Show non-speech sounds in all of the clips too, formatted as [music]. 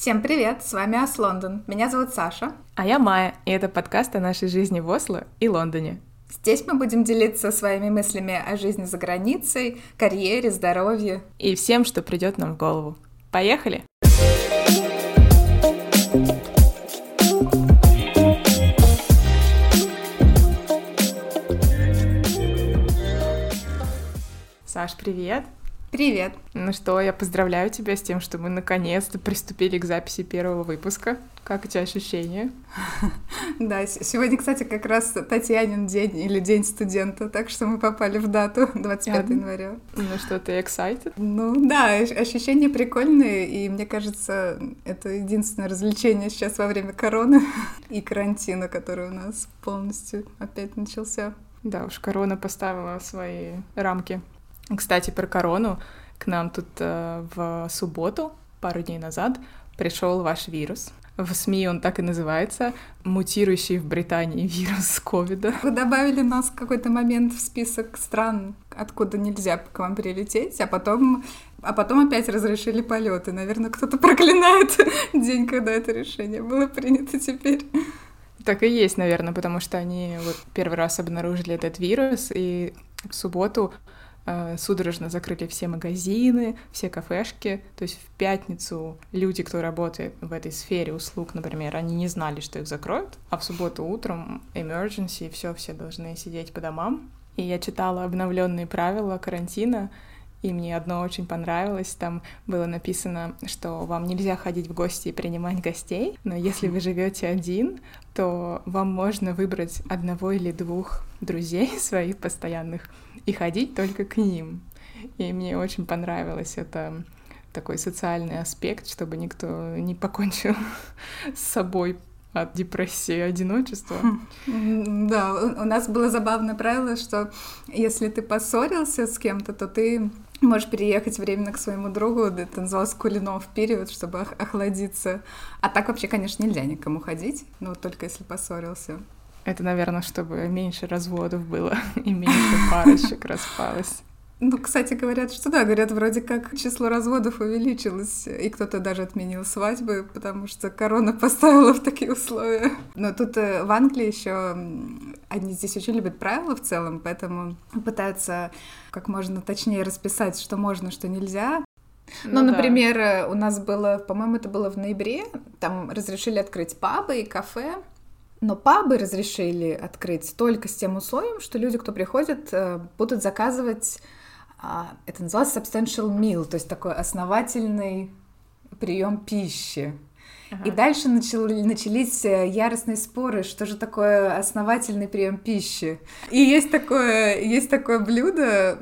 Всем привет, с вами Ас Лондон. Меня зовут Саша. А я Майя, и это подкаст о нашей жизни в Осло и Лондоне. Здесь мы будем делиться своими мыслями о жизни за границей, карьере, здоровье. И всем, что придет нам в голову. Поехали! Саш, привет! Привет! Ну что, я поздравляю тебя с тем, что мы наконец-то приступили к записи первого выпуска. Как у тебя ощущения? [laughs] Да, сегодня, кстати, как раз Татьянин день или День студента, так что мы попали в дату [laughs] 25 января. Ну что, ты excited? Ну да, ощущения прикольные, и мне кажется, это единственное развлечение сейчас во время короны [laughs] и карантина, который у нас полностью опять начался. Да уж, корона поставила свои рамки. Кстати, про корону. К нам тут э, в субботу, пару дней назад, пришел ваш вирус. В СМИ он так и называется — мутирующий в Британии вирус ковида. Вы добавили нас в какой-то момент в список стран, откуда нельзя к вам прилететь, а потом, а потом опять разрешили полеты. Наверное, кто-то проклинает [laughs] день, когда это решение было принято теперь. Так и есть, наверное, потому что они вот первый раз обнаружили этот вирус, и в субботу судорожно закрыли все магазины, все кафешки. То есть в пятницу люди, кто работает в этой сфере услуг, например, они не знали, что их закроют, а в субботу утром emergency, все, все должны сидеть по домам. И я читала обновленные правила карантина, и мне одно очень понравилось. Там было написано, что вам нельзя ходить в гости и принимать гостей, но если вы живете один, то вам можно выбрать одного или двух друзей [laughs] своих постоянных и ходить только к ним. И мне очень понравилось это такой социальный аспект, чтобы никто не покончил [laughs] с собой от депрессии одиночества. Да, у нас было забавное правило, что если ты поссорился с кем-то, то ты можешь переехать временно к своему другу, это называлось кулинов период, чтобы охладиться. А так вообще, конечно, нельзя никому ходить, но только если поссорился. Это, наверное, чтобы меньше разводов было [laughs] и меньше парочек распалось. Ну, кстати, говорят, что да, говорят, вроде как число разводов увеличилось, и кто-то даже отменил свадьбы, потому что корона [laughs] поставила в такие условия. Но тут э, в Англии еще они здесь очень любят правила в целом, поэтому пытаются как можно точнее расписать, что можно, что нельзя. Ну, ну например, да. у нас было, по-моему, это было в ноябре, там разрешили открыть пабы и кафе, но пабы разрешили открыть только с тем условием, что люди, кто приходит, э, будут заказывать а, это называется substantial meal, то есть такой основательный прием пищи. Ага. И дальше начал, начались э, яростные споры, что же такое основательный прием пищи. И есть такое, есть такое блюдо,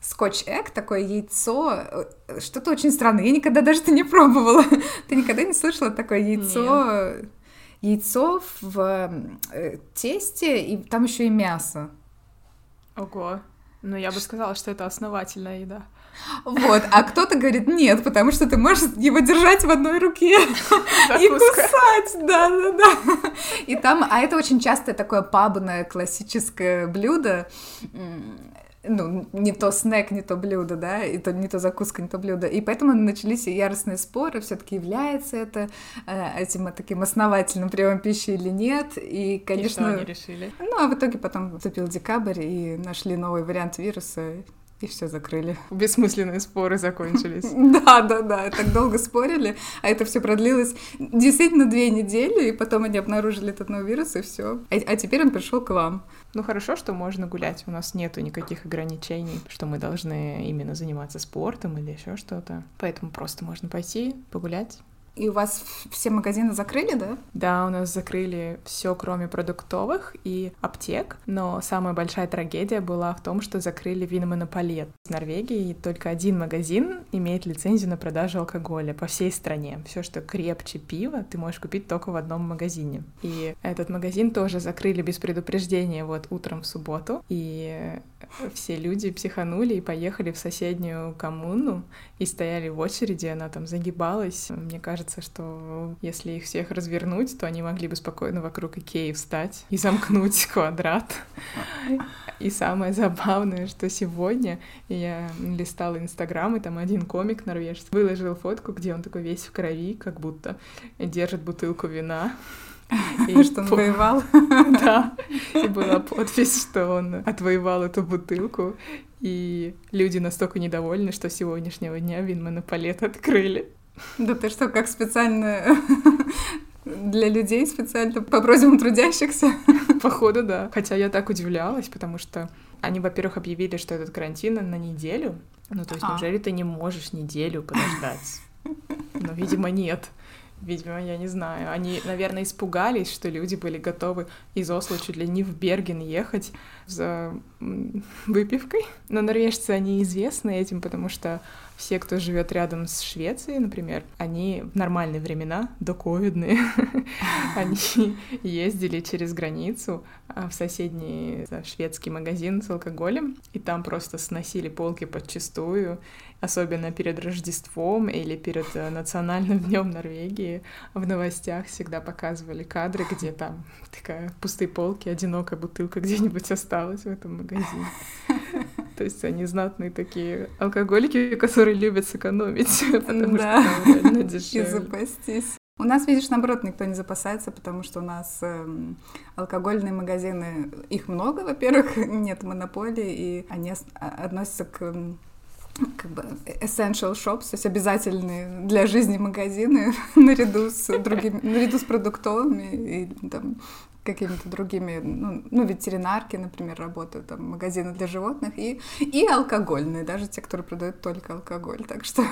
скотч эк, такое яйцо, э, что-то очень странное. Я никогда даже это не пробовала. [laughs] Ты никогда не слышала такое яйцо? Нет. Яйцо в э, тесте, и там еще и мясо. Ого. Ну, я бы сказала, что это основательная еда. Вот, а кто-то говорит нет, потому что ты можешь его держать в одной руке и кусать, да, да, да. И там, а это очень частое такое пабное классическое блюдо, ну, не то снэк, не то блюдо, да, и то, не то закуска, не то блюдо. И поэтому начались яростные споры, все таки является это э, этим таким основательным приемом пищи или нет. И, конечно... И что они решили? Ну, а в итоге потом вступил декабрь, и нашли новый вариант вируса, и все закрыли. Бессмысленные споры закончились. [laughs] Да, да, да, так долго спорили, а это все продлилось действительно две недели, и потом они обнаружили этот новый вирус, и все. А, а теперь он пришел к вам. Ну хорошо, что можно гулять. У нас нету никаких ограничений, что мы должны именно заниматься спортом или еще что-то. Поэтому просто можно пойти погулять. И у вас все магазины закрыли, да? Да, у нас закрыли все, кроме продуктовых и аптек. Но самая большая трагедия была в том, что закрыли виномонополет. В Норвегии только один магазин имеет лицензию на продажу алкоголя по всей стране. Все, что крепче пива, ты можешь купить только в одном магазине. И этот магазин тоже закрыли без предупреждения вот утром в субботу. И все люди психанули и поехали в соседнюю коммуну и стояли в очереди, она там загибалась. Мне кажется, что если их всех развернуть, то они могли бы спокойно вокруг Икеи встать и замкнуть [laughs] квадрат. И самое забавное, что сегодня я листала Инстаграм, и там один комик норвежский выложил фотку, где он такой весь в крови, как будто держит бутылку вина и что он воевал? Да. И была [laughs] подпись, что он отвоевал эту бутылку. И люди настолько недовольны, что с сегодняшнего дня Винмонопалет открыли. Да ты что, как специально [laughs] для людей специально по просьбам трудящихся? [laughs] Походу, да. Хотя я так удивлялась, потому что они, во-первых, объявили, что этот карантин на неделю. Ну, то есть, а. неужели ты не можешь неделю подождать? Но, видимо, нет. Видимо, я не знаю. Они, наверное, испугались, что люди были готовы из Осло чуть ли не в Берген ехать за выпивкой. Но норвежцы, они известны этим, потому что все, кто живет рядом с Швецией, например, они в нормальные времена, до ковидные, [laughs] они ездили через границу а, в соседний шведский магазин с алкоголем, и там просто сносили полки подчистую, особенно перед Рождеством или перед э, Национальным [laughs] днем Норвегии. В новостях всегда показывали кадры, где [laughs] там такая пустые полки, одинокая бутылка где-нибудь осталась в этом магазине. [laughs] То есть они знатные такие алкоголики, [laughs] которые любят сэкономить, [laughs] потому да. что реально дешевле. И запастись. У нас, видишь, наоборот, никто не запасается, потому что у нас э, алкогольные магазины, их много, во-первых, нет монополии, и они а, относятся к как бы essential shops, то есть обязательные для жизни магазины наряду с другими, наряду с продуктовыми и там какими-то другими, ну, ну, ветеринарки, например, работают, там, магазины для животных, и, и алкогольные, даже те, которые продают только алкоголь. Так что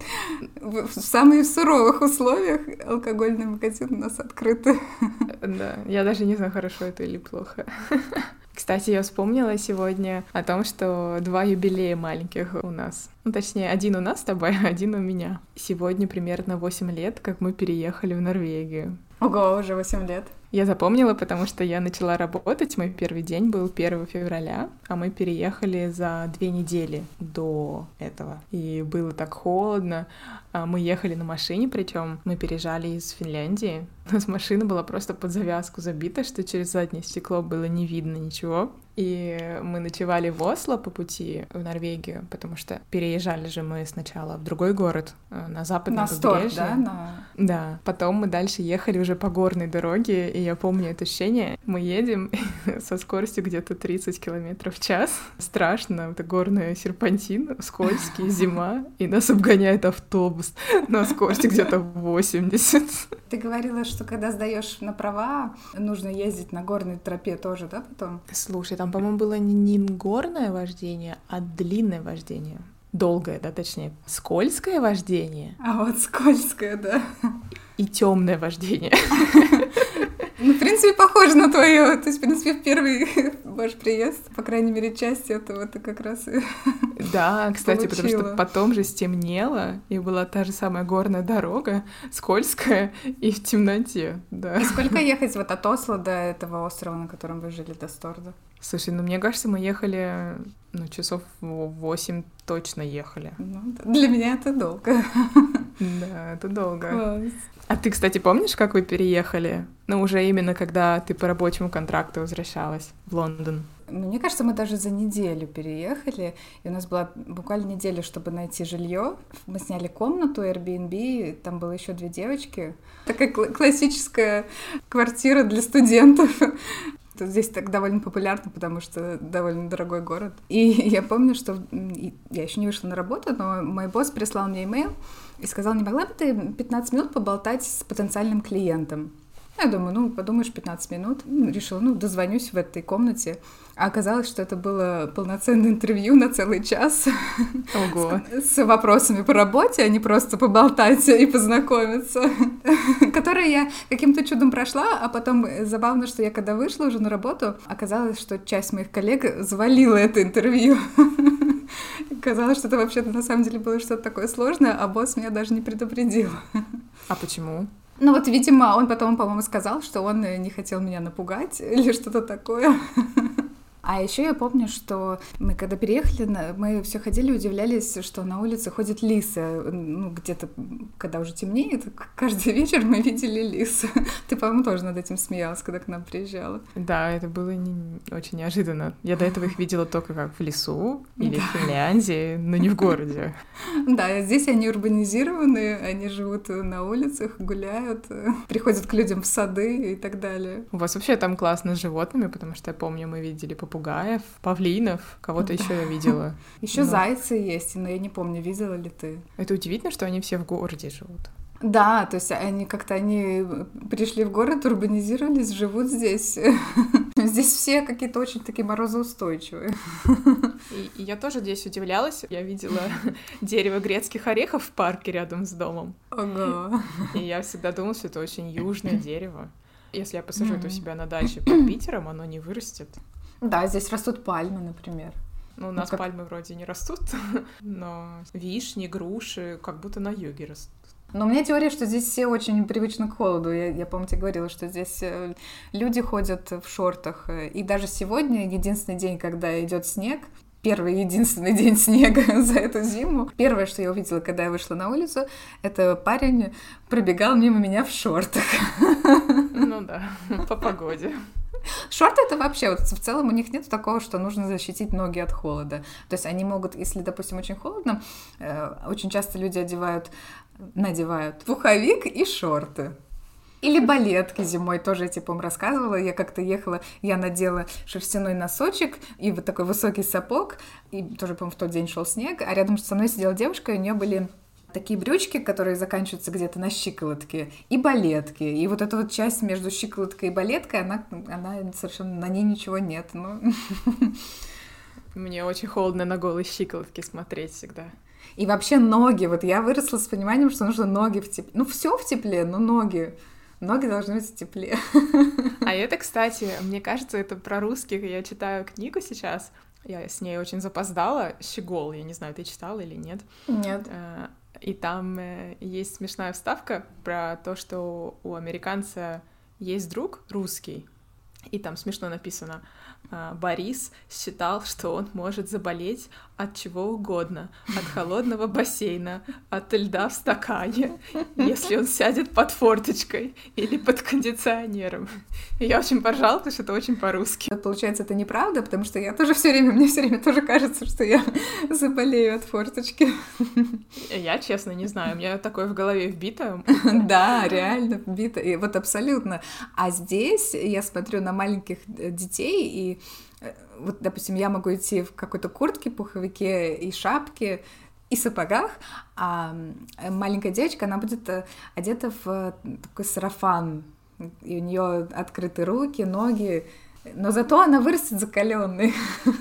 [laughs] в самых суровых условиях алкогольные магазины у нас открыты. Да, я даже не знаю, хорошо это или плохо. Кстати, я вспомнила сегодня о том, что два юбилея маленьких у нас. Ну, точнее, один у нас с тобой, [laughs] один у меня. Сегодня примерно 8 лет, как мы переехали в Норвегию. Ого, уже 8 лет. Я запомнила, потому что я начала работать. Мой первый день был 1 февраля, а мы переехали за две недели до этого. И было так холодно. А мы ехали на машине, причем мы переезжали из Финляндии. У нас машина была просто под завязку забита, что через заднее стекло было не видно ничего. И мы ночевали в Осло по пути в Норвегию, потому что переезжали же мы сначала в другой город, э, на западном на побережье. Стор, да? На... Да. Потом мы дальше ехали уже по горной дороге, и я помню это ощущение. Мы едем [laughs] со скоростью где-то 30 километров в час. Страшно, это горная серпантин, скользкий, [laughs] зима, и нас обгоняет автобус на скорости где-то 80. Ты говорила, что когда сдаешь на права, нужно ездить на горной тропе тоже, да, потом? Слушай, там, по-моему, было не горное вождение, а длинное вождение. Долгое, да, точнее. Скользкое вождение. А вот скользкое, да. И темное вождение. [laughs] Ну, в принципе, похоже на твое. То есть, в принципе, в первый [laughs] ваш приезд, по крайней мере, часть этого ты как раз и [laughs] Да, кстати, получила. потому что потом же стемнело, и была та же самая горная дорога, скользкая и в темноте, да. И сколько [laughs] ехать вот от Осло до этого острова, на котором вы жили, до Сторда? Слушай, ну мне кажется, мы ехали, ну, часов восемь точно ехали. Ну, для меня это долго. Да, это долго. Класс. А ты, кстати, помнишь, как вы переехали? Ну, уже именно когда ты по рабочему контракту возвращалась в Лондон. Ну, мне кажется, мы даже за неделю переехали, и у нас была буквально неделя, чтобы найти жилье. Мы сняли комнату Airbnb, там было еще две девочки. Такая классическая квартира для студентов. Здесь так довольно популярно, потому что довольно дорогой город. И [laughs] я помню, что я еще не вышла на работу, но мой босс прислал мне имейл и сказал, не могла бы ты 15 минут поболтать с потенциальным клиентом? Я думаю, ну, подумаешь, 15 минут. Решила, ну, дозвонюсь в этой комнате. А оказалось, что это было полноценное интервью на целый час. Ого. С, с вопросами по работе, а не просто поболтать и познакомиться. Которые я каким-то чудом прошла, а потом забавно, что я когда вышла уже на работу, оказалось, что часть моих коллег завалила это интервью. Казалось, что это вообще на самом деле было что-то такое сложное, а босс меня даже не предупредил. А почему? Ну вот, видимо, он потом, по-моему, сказал, что он не хотел меня напугать или что-то такое. А еще я помню, что мы когда переехали, мы все ходили, удивлялись, что на улице ходят лисы. Ну, где-то, когда уже темнеет, каждый [laughs] вечер мы видели лисы. [laughs] Ты, по-моему, тоже над этим смеялась, когда к нам приезжала. Да, это было не... очень неожиданно. Я до этого их видела только как в лесу [laughs] или да. в Финляндии, но не в городе. Да, здесь они урбанизированы, они живут на улицах, гуляют, приходят к людям в сады и так далее. У вас вообще там классно с животными, потому что я помню, мы видели попугаев, павлинов, кого-то да. еще я видела. [laughs] Еще но... зайцы есть, но я не помню, видела ли ты. Это удивительно, что они все в городе живут. Да, то есть они как-то они пришли в город, урбанизировались, живут здесь. [laughs] Здесь все какие-то очень такие морозоустойчивые. И, и я тоже здесь удивлялась. Я видела [laughs] дерево грецких орехов в парке рядом с домом. Ага. И я всегда думала, что это очень южное дерево. Если я посажу это у себя на даче под Питером, оно не вырастет. Да, здесь растут пальмы, например. Ну, у нас ну, как... пальмы вроде не растут, [laughs] но вишни, груши как будто на юге растут. Но у меня теория, что здесь все очень привычны к холоду. Я, я помню, тебе говорила, что здесь э, люди ходят в шортах. И даже сегодня, единственный день, когда идет снег, первый единственный день снега [laughs] за эту зиму. Первое, что я увидела, когда я вышла на улицу, это парень пробегал мимо меня в шортах. [laughs] Ну да, [laughs] по погоде. Шорты это вообще, вот в целом у них нет такого, что нужно защитить ноги от холода. То есть они могут, если, допустим, очень холодно, э, очень часто люди одевают, надевают пуховик и шорты. Или балетки зимой, тоже я типа вам рассказывала. Я как-то ехала, я надела шерстяной носочек и вот такой высокий сапог, и тоже, по-моему, в тот день шел снег, а рядом со мной сидела девушка, и у нее были такие брючки, которые заканчиваются где-то на щиколотке, и балетки. И вот эта вот часть между щиколоткой и балеткой, она, она совершенно, на ней ничего нет. Ну... Мне очень холодно на голые щиколотки смотреть всегда. И вообще ноги. Вот я выросла с пониманием, что нужно ноги в тепле. Ну, все в тепле, но ноги. Ноги должны быть в тепле. А это, кстати, мне кажется, это про русских. Я читаю книгу сейчас. Я с ней очень запоздала. Щегол, я не знаю, ты читала или нет? Нет. Э, и там э, есть смешная вставка про то, что у американца есть друг русский, и там смешно написано, а, Борис считал, что он может заболеть от чего угодно, от холодного бассейна, от льда в стакане, если он сядет под форточкой или под кондиционером. И я очень поржала, потому что это очень по-русски. Получается, это неправда, потому что я тоже все время, мне все время тоже кажется, что я заболею от форточки. Я, честно, не знаю, у меня такое в голове вбито. Да, реально вбито, и вот абсолютно. А здесь я смотрю на маленьких детей, и вот, допустим, я могу идти в какой-то куртке, пуховике и шапке, и сапогах, а маленькая девочка, она будет э, одета в такой сарафан, и у нее открыты руки, ноги, но зато она вырастет закаленной.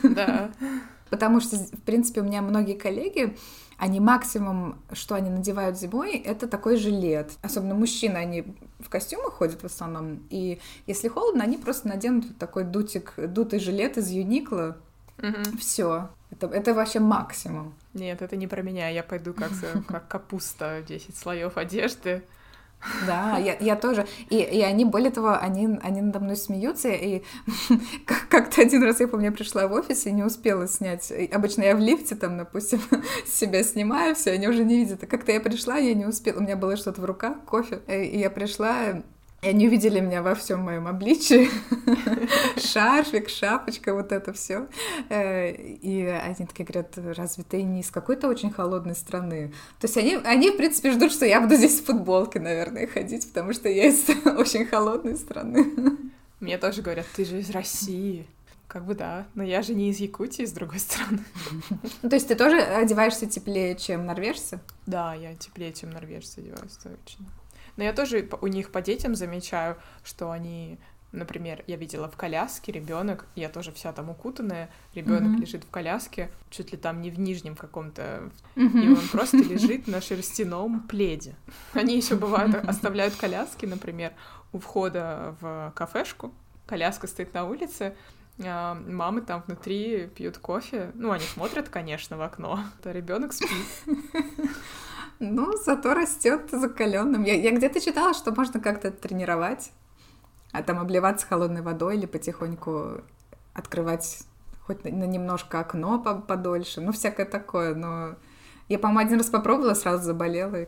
Да. [laughs] Потому что, в принципе, у меня многие коллеги, они максимум, что они надевают зимой, это такой жилет. Особенно мужчины, они в костюмах ходят в основном. И если холодно, они просто наденут вот такой дутик, дутый жилет из Юникла. Угу. Все. Это, это вообще максимум. Нет, это не про меня. Я пойду как, как капуста, 10 слоев одежды. Да, я, я тоже. И, и они, более того, они, они надо мной смеются. И [laughs] как-то один раз я помню, я пришла в офис и не успела снять. Обычно я в лифте там, допустим, [laughs] себя снимаю, все, они уже не видят. А как-то я пришла, я не успела. У меня было что-то в руках, кофе. И я пришла, и они увидели меня во всем моем обличии. [laughs] Шарфик, шапочка, вот это все. Э, и они такие говорят, разве ты не из какой-то очень холодной страны? То есть они, они, в принципе, ждут, что я буду здесь в футболке, наверное, ходить, потому что я из [laughs] очень холодной страны. Мне тоже говорят, ты же из России. Как бы да, но я же не из Якутии, с другой стороны. Ну, то есть ты тоже одеваешься теплее, чем норвежцы? Да, я теплее, чем норвежцы одеваюсь, точно. Но я тоже у них по детям замечаю, что они Например, я видела в коляске ребенок, я тоже вся там укутанная, ребенок mm-hmm. лежит в коляске, чуть ли там не в нижнем каком-то, mm-hmm. и он просто лежит на шерстяном пледе. [laughs] Они еще бывают [laughs] оставляют коляски, например, у входа в кафешку, коляска стоит на улице, а мамы там внутри пьют кофе. Ну, они смотрят, конечно, в окно. А ребенок спит. [laughs] Ну, зато растет закаленным. Я, я где-то читала, что можно как-то тренировать, а там обливаться холодной водой или потихоньку открывать хоть на немножко окно подольше, ну, всякое такое, но я, по-моему, один раз попробовала, сразу заболела.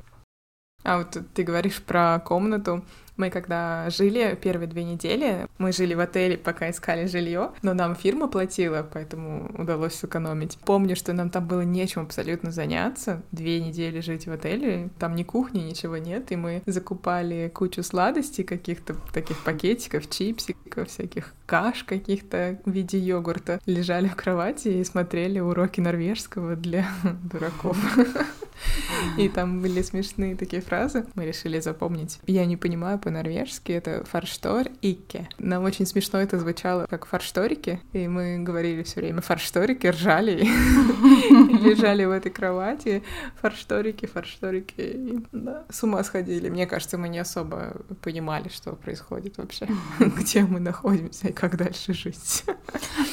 А вот ты говоришь про комнату. Мы когда жили первые две недели, мы жили в отеле, пока искали жилье, но нам фирма платила, поэтому удалось сэкономить. Помню, что нам там было нечем абсолютно заняться. Две недели жить в отеле, там ни кухни, ничего нет, и мы закупали кучу сладостей, каких-то таких пакетиков, чипсиков, всяких каш каких-то в виде йогурта. Лежали в кровати и смотрели уроки норвежского для [laughs] дураков. [laughs] И там были смешные такие фразы. Мы решили запомнить. Я не понимаю по-норвежски, это фарштор икке. Нам очень смешно это звучало как фаршторики, и мы говорили все время фаршторики, ржали, [laughs] лежали в этой кровати, фаршторики, фаршторики, с ума сходили. Мне кажется, мы не особо понимали, что происходит вообще, [laughs] где мы находимся и как дальше жить.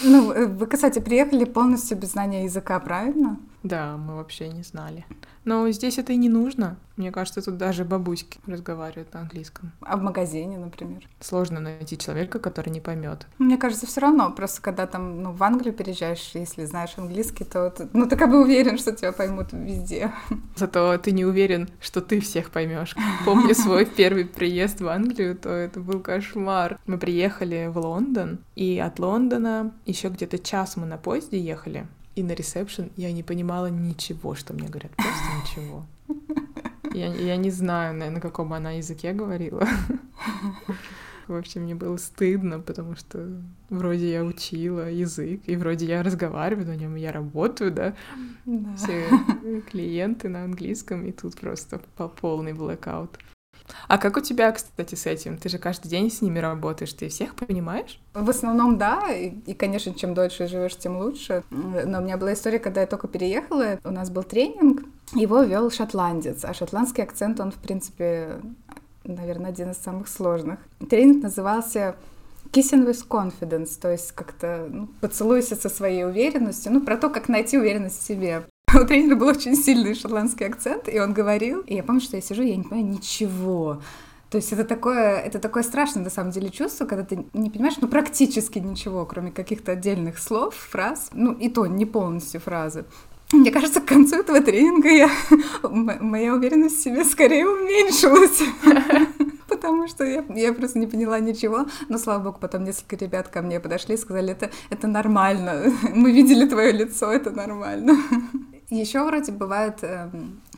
Ну, вы, кстати, приехали полностью без знания языка, правильно? Да, мы вообще не знали. Но здесь это и не нужно. Мне кажется, тут даже бабуськи разговаривают на английском. А в магазине, например? Сложно найти человека, который не поймет. Мне кажется, все равно. Просто когда там ну, в Англию переезжаешь, если знаешь английский, то ты, ну ты как бы уверен, что тебя поймут везде. [laughs] Зато ты не уверен, что ты всех поймешь. Помню свой [laughs] первый приезд в Англию, то это был кошмар. Мы приехали в Лондон, и от Лондона еще где-то час мы на поезде ехали. И на ресепшн я не понимала ничего, что мне говорят. Просто ничего. Я, я не знаю, на, на каком она языке говорила. [laughs] В общем, мне было стыдно, потому что вроде я учила язык, и вроде я разговариваю на нем, я работаю, да? да. Все [laughs] клиенты на английском, и тут просто по полный блэкаут. А как у тебя, кстати, с этим? Ты же каждый день с ними работаешь, ты всех понимаешь? В основном, да, и, и конечно, чем дольше живешь, тем лучше. Но у меня была история, когда я только переехала, у нас был тренинг, его вел шотландец, а шотландский акцент, он, в принципе, наверное, один из самых сложных. Тренинг назывался Kissing with confidence, то есть как-то ну, поцелуйся со своей уверенностью, ну, про то, как найти уверенность в себе. [laughs] У тренера был очень сильный шотландский акцент, и он говорил, и я помню, что я сижу, я не понимаю ничего. То есть это такое, это такое страшное на самом деле чувство, когда ты не понимаешь, ну практически ничего, кроме каких-то отдельных слов, фраз, ну и то не полностью фразы. Мне кажется, к концу этого тренинга я, [laughs] моя уверенность в себе скорее уменьшилась. [laughs] Потому что я, я просто не поняла ничего. Но, слава богу, потом несколько ребят ко мне подошли и сказали, это, это нормально. Мы видели твое лицо, это нормально. Еще вроде бывают э,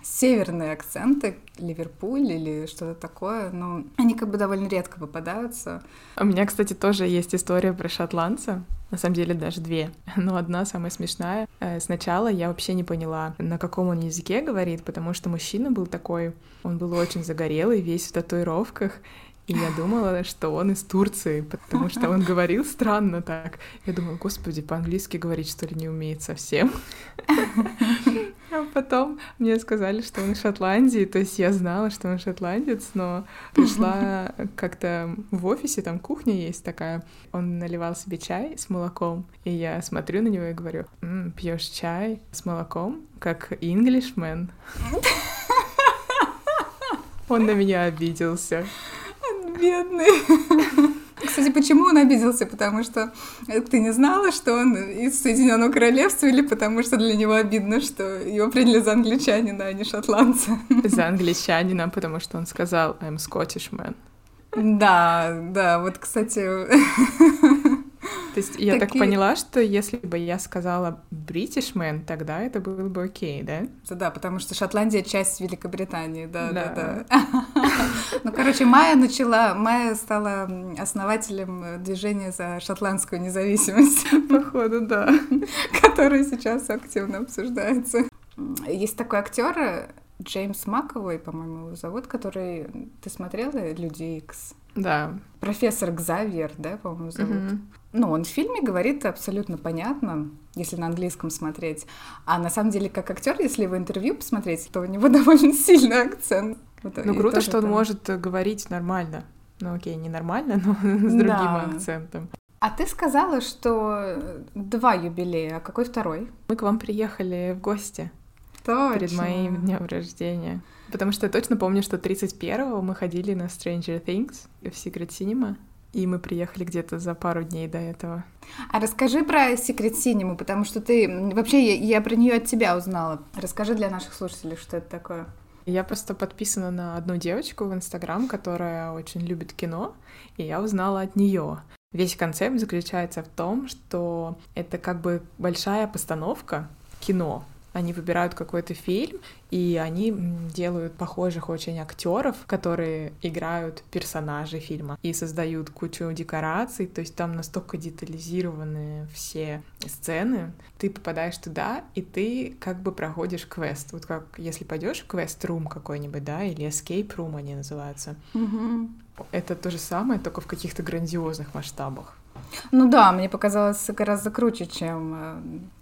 северные акценты, Ливерпуль или что-то такое, но они как бы довольно редко попадаются. У меня, кстати, тоже есть история про шотландца. На самом деле даже две, [laughs] но одна самая смешная. Э, сначала я вообще не поняла, на каком он языке говорит, потому что мужчина был такой, он был очень загорелый, весь в татуировках, и я думала, что он из Турции, потому что он говорил странно так. Я думала, господи, по-английски говорить, что ли, не умеет совсем. А потом мне сказали, что он из Шотландии, то есть я знала, что он шотландец, но пришла как-то в офисе, там кухня есть такая, он наливал себе чай с молоком, и я смотрю на него и говорю, пьешь чай с молоком, как Englishman. Он на меня обиделся бедный. [laughs] Кстати, почему он обиделся? Потому что ты не знала, что он из Соединенного Королевства, или потому что для него обидно, что его приняли за англичанина, а не шотландца? [laughs] За англичанина, потому что он сказал «I'm Scottish man». Да, да, вот, кстати, то есть я так поняла, что если бы я сказала Бritishman, тогда это было бы окей, да? Да, потому что Шотландия часть Великобритании, да, да, да. Ну, короче, Майя начала, Майя стала основателем движения за шотландскую независимость. [laughs] Походу, да. [laughs] Который сейчас активно обсуждается. Есть такой актер Джеймс Маковой, по-моему, его зовут, который... Ты смотрела «Люди Икс»? Да. Профессор Гзавьер, да, по-моему, зовут. Угу. Ну, он в фильме говорит абсолютно понятно, если на английском смотреть. А на самом деле, как актер, если его интервью посмотреть, то у него [laughs] довольно сильный акцент. Вот, ну, круто, что он может говорить нормально. Ну, окей, не нормально, но [laughs] с другим да. акцентом. А ты сказала, что два юбилея, а какой второй? Мы к вам приехали в гости. Точно. Перед моим днем рождения. Потому что я точно помню, что 31-го мы ходили на Stranger Things в Secret Cinema. и мы приехали где-то за пару дней до этого. А расскажи про Secret Cinema, потому что ты... Вообще, я, я про нее от тебя узнала. Расскажи для наших слушателей, что это такое. Я просто подписана на одну девочку в Инстаграм, которая очень любит кино, и я узнала от нее. Весь концепт заключается в том, что это как бы большая постановка кино, они выбирают какой-то фильм, и они делают похожих очень актеров, которые играют персонажей фильма и создают кучу декораций, то есть там настолько детализированы все сцены. Ты попадаешь туда, и ты как бы проходишь квест. Вот как если пойдешь в квест-рум какой-нибудь, да, или escape room они называются. Mm-hmm. Это то же самое, только в каких-то грандиозных масштабах. Ну да, мне показалось гораздо круче, чем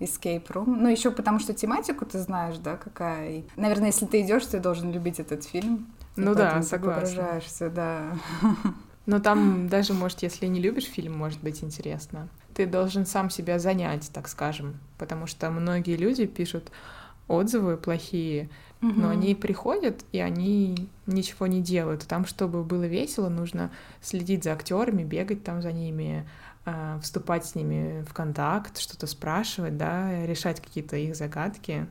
э, Escape Room. Ну еще потому, что тематику ты знаешь, да, какая. И, наверное, если ты идешь, ты должен любить этот фильм. Ну да, согласна. Да. [laughs] Но там даже, может, если не любишь фильм, может быть интересно. Ты должен сам себя занять, так скажем, потому что многие люди пишут отзывы плохие, угу. но они приходят и они ничего не делают. Там, чтобы было весело, нужно следить за актерами, бегать там за ними, вступать с ними в контакт, что-то спрашивать, да, решать какие-то их загадки.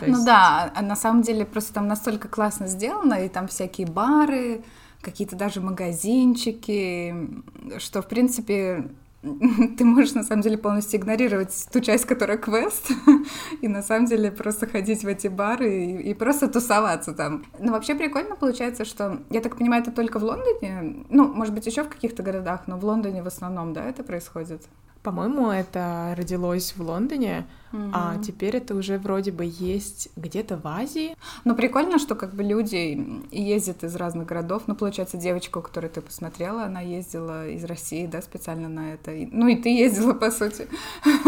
То ну да, а на самом деле просто там настолько классно сделано, и там всякие бары, какие-то даже магазинчики, что, в принципе, [laughs] ты можешь на самом деле полностью игнорировать ту часть, которая квест, [laughs] и на самом деле просто ходить в эти бары и, и просто тусоваться там. Но вообще прикольно получается, что, я так понимаю, это только в Лондоне, ну, может быть, еще в каких-то городах, но в Лондоне в основном, да, это происходит? По-моему, это родилось в Лондоне, mm-hmm. а теперь это уже вроде бы есть где-то в Азии. Ну, прикольно, что как бы люди ездят из разных городов. Ну, получается, девочка, которую ты посмотрела, она ездила из России, да, специально на это. Ну, и ты ездила, по сути,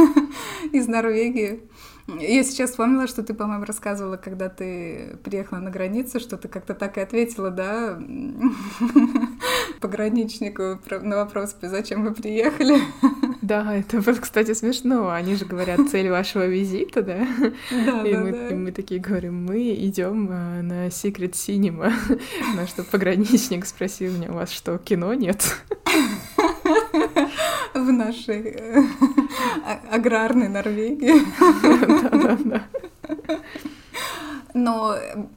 [laughs] из Норвегии. Я сейчас вспомнила, что ты, по-моему, рассказывала, когда ты приехала на границу, что ты как-то так и ответила, да, [laughs] пограничнику на вопрос, зачем вы приехали. [laughs] Да, это вот, кстати, смешно. Они же говорят, [laughs] цель вашего визита, да? Да, и да, мы, да. И мы такие говорим, мы идем э, на Secret Cinema. [laughs] На что пограничник спросил меня, у вас что, кино нет? [laughs] В нашей э, аграрной Норвегии. Да-да-да. Но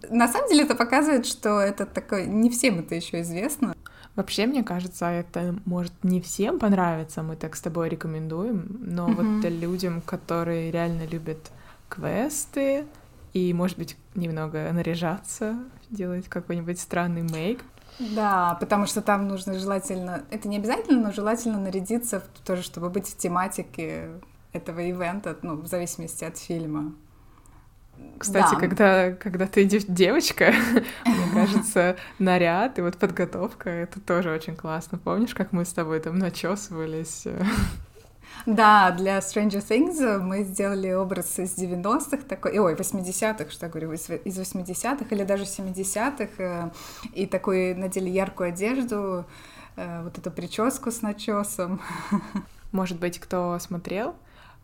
на самом деле это показывает, что это такое не всем это еще известно. Вообще, мне кажется, это может не всем понравиться, мы так с тобой рекомендуем, но mm-hmm. вот людям, которые реально любят квесты и, может быть, немного наряжаться, делать какой-нибудь странный мейк. Да, потому что там нужно желательно, это не обязательно, но желательно нарядиться тоже, чтобы быть в тематике этого ивента, ну, в зависимости от фильма. Кстати, Да. когда, когда ты дев- девочка, [laughs] мне кажется, наряд и вот подготовка это тоже очень классно. Помнишь, как мы с тобой там начесывались? Да, для Stranger Things мы сделали образ из 90-х, такой, ой, 80-х, что я говорю, из из 80-х или даже 70-х, э, и такой надели яркую одежду, э, вот эту прическу с начесом. [laughs] Может быть, кто смотрел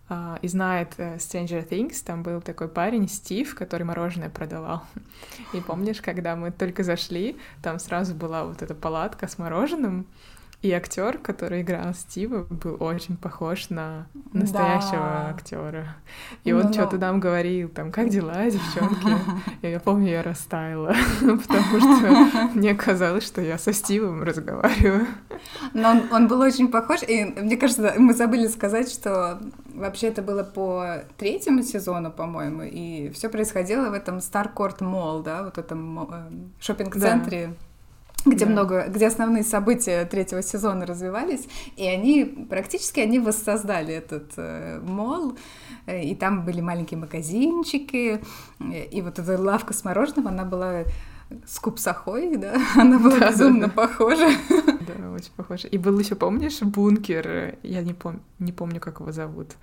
а, и знает э, Stranger Things, там был такой парень Стив, который мороженое продавал. [laughs] И помнишь, когда мы только зашли, там сразу была вот эта палатка с мороженым, и актер, который играл Стива, был очень похож на настоящего Да. актера. И он Ну-ну. что-то нам говорил, там, как дела, [laughs] девчонки? И [laughs] я помню, я растаяла, потому что мне казалось, что я со Стивом разговариваю. Но он, он был очень похож, и мне кажется, мы забыли сказать, что вообще это было по третьему сезону, по-моему, и все происходило в этом Starcourt Mall, да, вот этом э, шопинг-центре. где Да. много, где основные события третьего сезона развивались, и они практически они воссоздали этот э, мол, э, и там были маленькие магазинчики, э, и вот эта лавка с мороженым, она была с купсахой, да, [laughs] она была Да, безумно да, да. похожа. [laughs] Да, очень похоже. И был еще, помнишь, бункер? Я не, пом... не помню, как его зовут.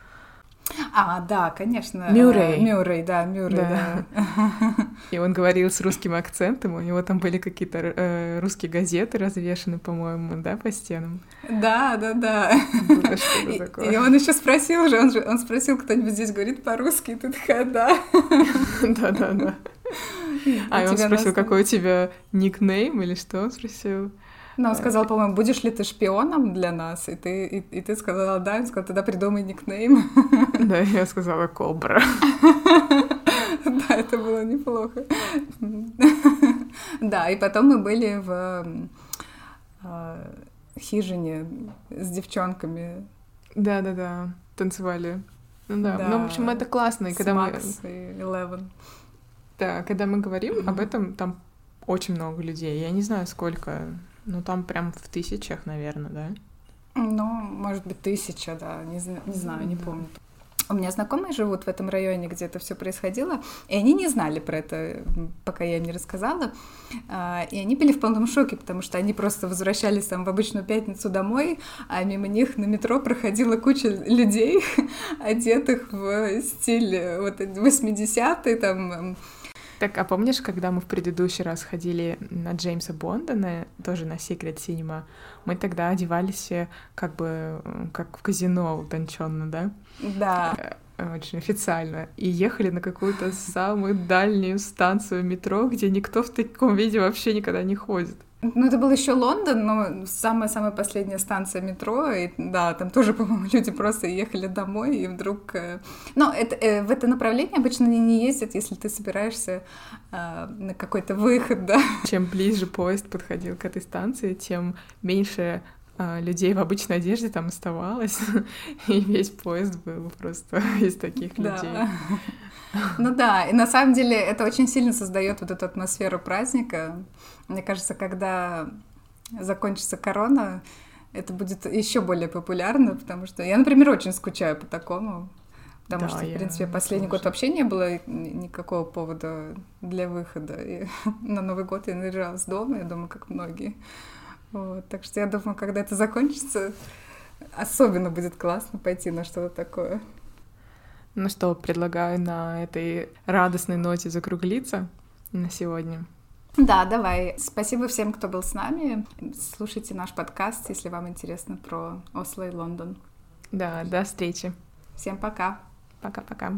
А, да, конечно. Мюррей. Мюррей, да, Мюррей, да. [laughs] И он говорил с русским акцентом, у него там были какие-то э, русские газеты развешаны, по-моему, да, по стенам. Да, да, да. И, и он еще спросил же, он же, он спросил, кто-нибудь здесь говорит по-русски, и ты такая, да. Да-да-да. А, и [laughs] У он спросил, какой у тебя никнейм или что он спросил? Но он сказал, по-моему, будешь ли ты шпионом для нас? И ты, и, и ты сказала, да, он сказал, тогда придумай никнейм. [laughs] Да, я сказала Кобра. [laughs] Да, это было неплохо. Да, и потом мы были в а, хижине с девчонками. Да-да-да, танцевали. Ну да. да. Ну, в общем, это классно. И когда Макс мы... и Eleven. Да, когда мы говорим mm-hmm. об этом, там очень много людей. Я не знаю, сколько. Ну, там прям в тысячах, наверное, да? Ну, может быть, тысяча, да. Не, не знаю, не помню. У меня знакомые живут в этом районе, где это все происходило, и они не знали про это, пока я им не рассказала. А, и они были в полном шоке, потому что они просто возвращались там в обычную пятницу домой, а мимо них на метро проходила куча людей, [laughs] одетых в стиль вот 80-й, там так, а помнишь, когда мы в предыдущий раз ходили на Джеймса Бонда, на, тоже на Secret Cinema, мы тогда одевались все как бы как в казино утонченно, да? Да. Э, очень официально. И ехали на какую-то самую дальнюю станцию метро, где никто в таком виде вообще никогда не ходит. Ну, это был еще Лондон, но самая-самая последняя станция метро, и да, там тоже, по-моему, [laughs] люди просто ехали домой, и вдруг... Э, но это, э, в это направление обычно не, не ездят, если ты собираешься э, на какой-то выход, [laughs] да. Чем ближе поезд подходил к этой станции, тем меньше людей в обычной одежде там оставалось, [laughs] и весь поезд был просто [laughs] из таких людей. Да. [laughs] Ну да, и на самом деле это очень сильно создает вот эту атмосферу праздника. Мне кажется, когда закончится корона, это будет еще более популярно, потому что я, например, очень скучаю по такому. Потому да, что, в принципе, последний тоже. год вообще не было никакого повода для выхода. И на Новый год я наряжалась дома, я думаю, как многие. Вот, так что я думаю, когда это закончится, особенно будет классно пойти на что-то такое. Ну что, предлагаю на этой радостной ноте закруглиться на сегодня. Да, давай. Спасибо всем, кто был с нами. Слушайте наш подкаст, если вам интересно про Осло и Лондон. Да, до встречи. Всем пока. Пока-пока.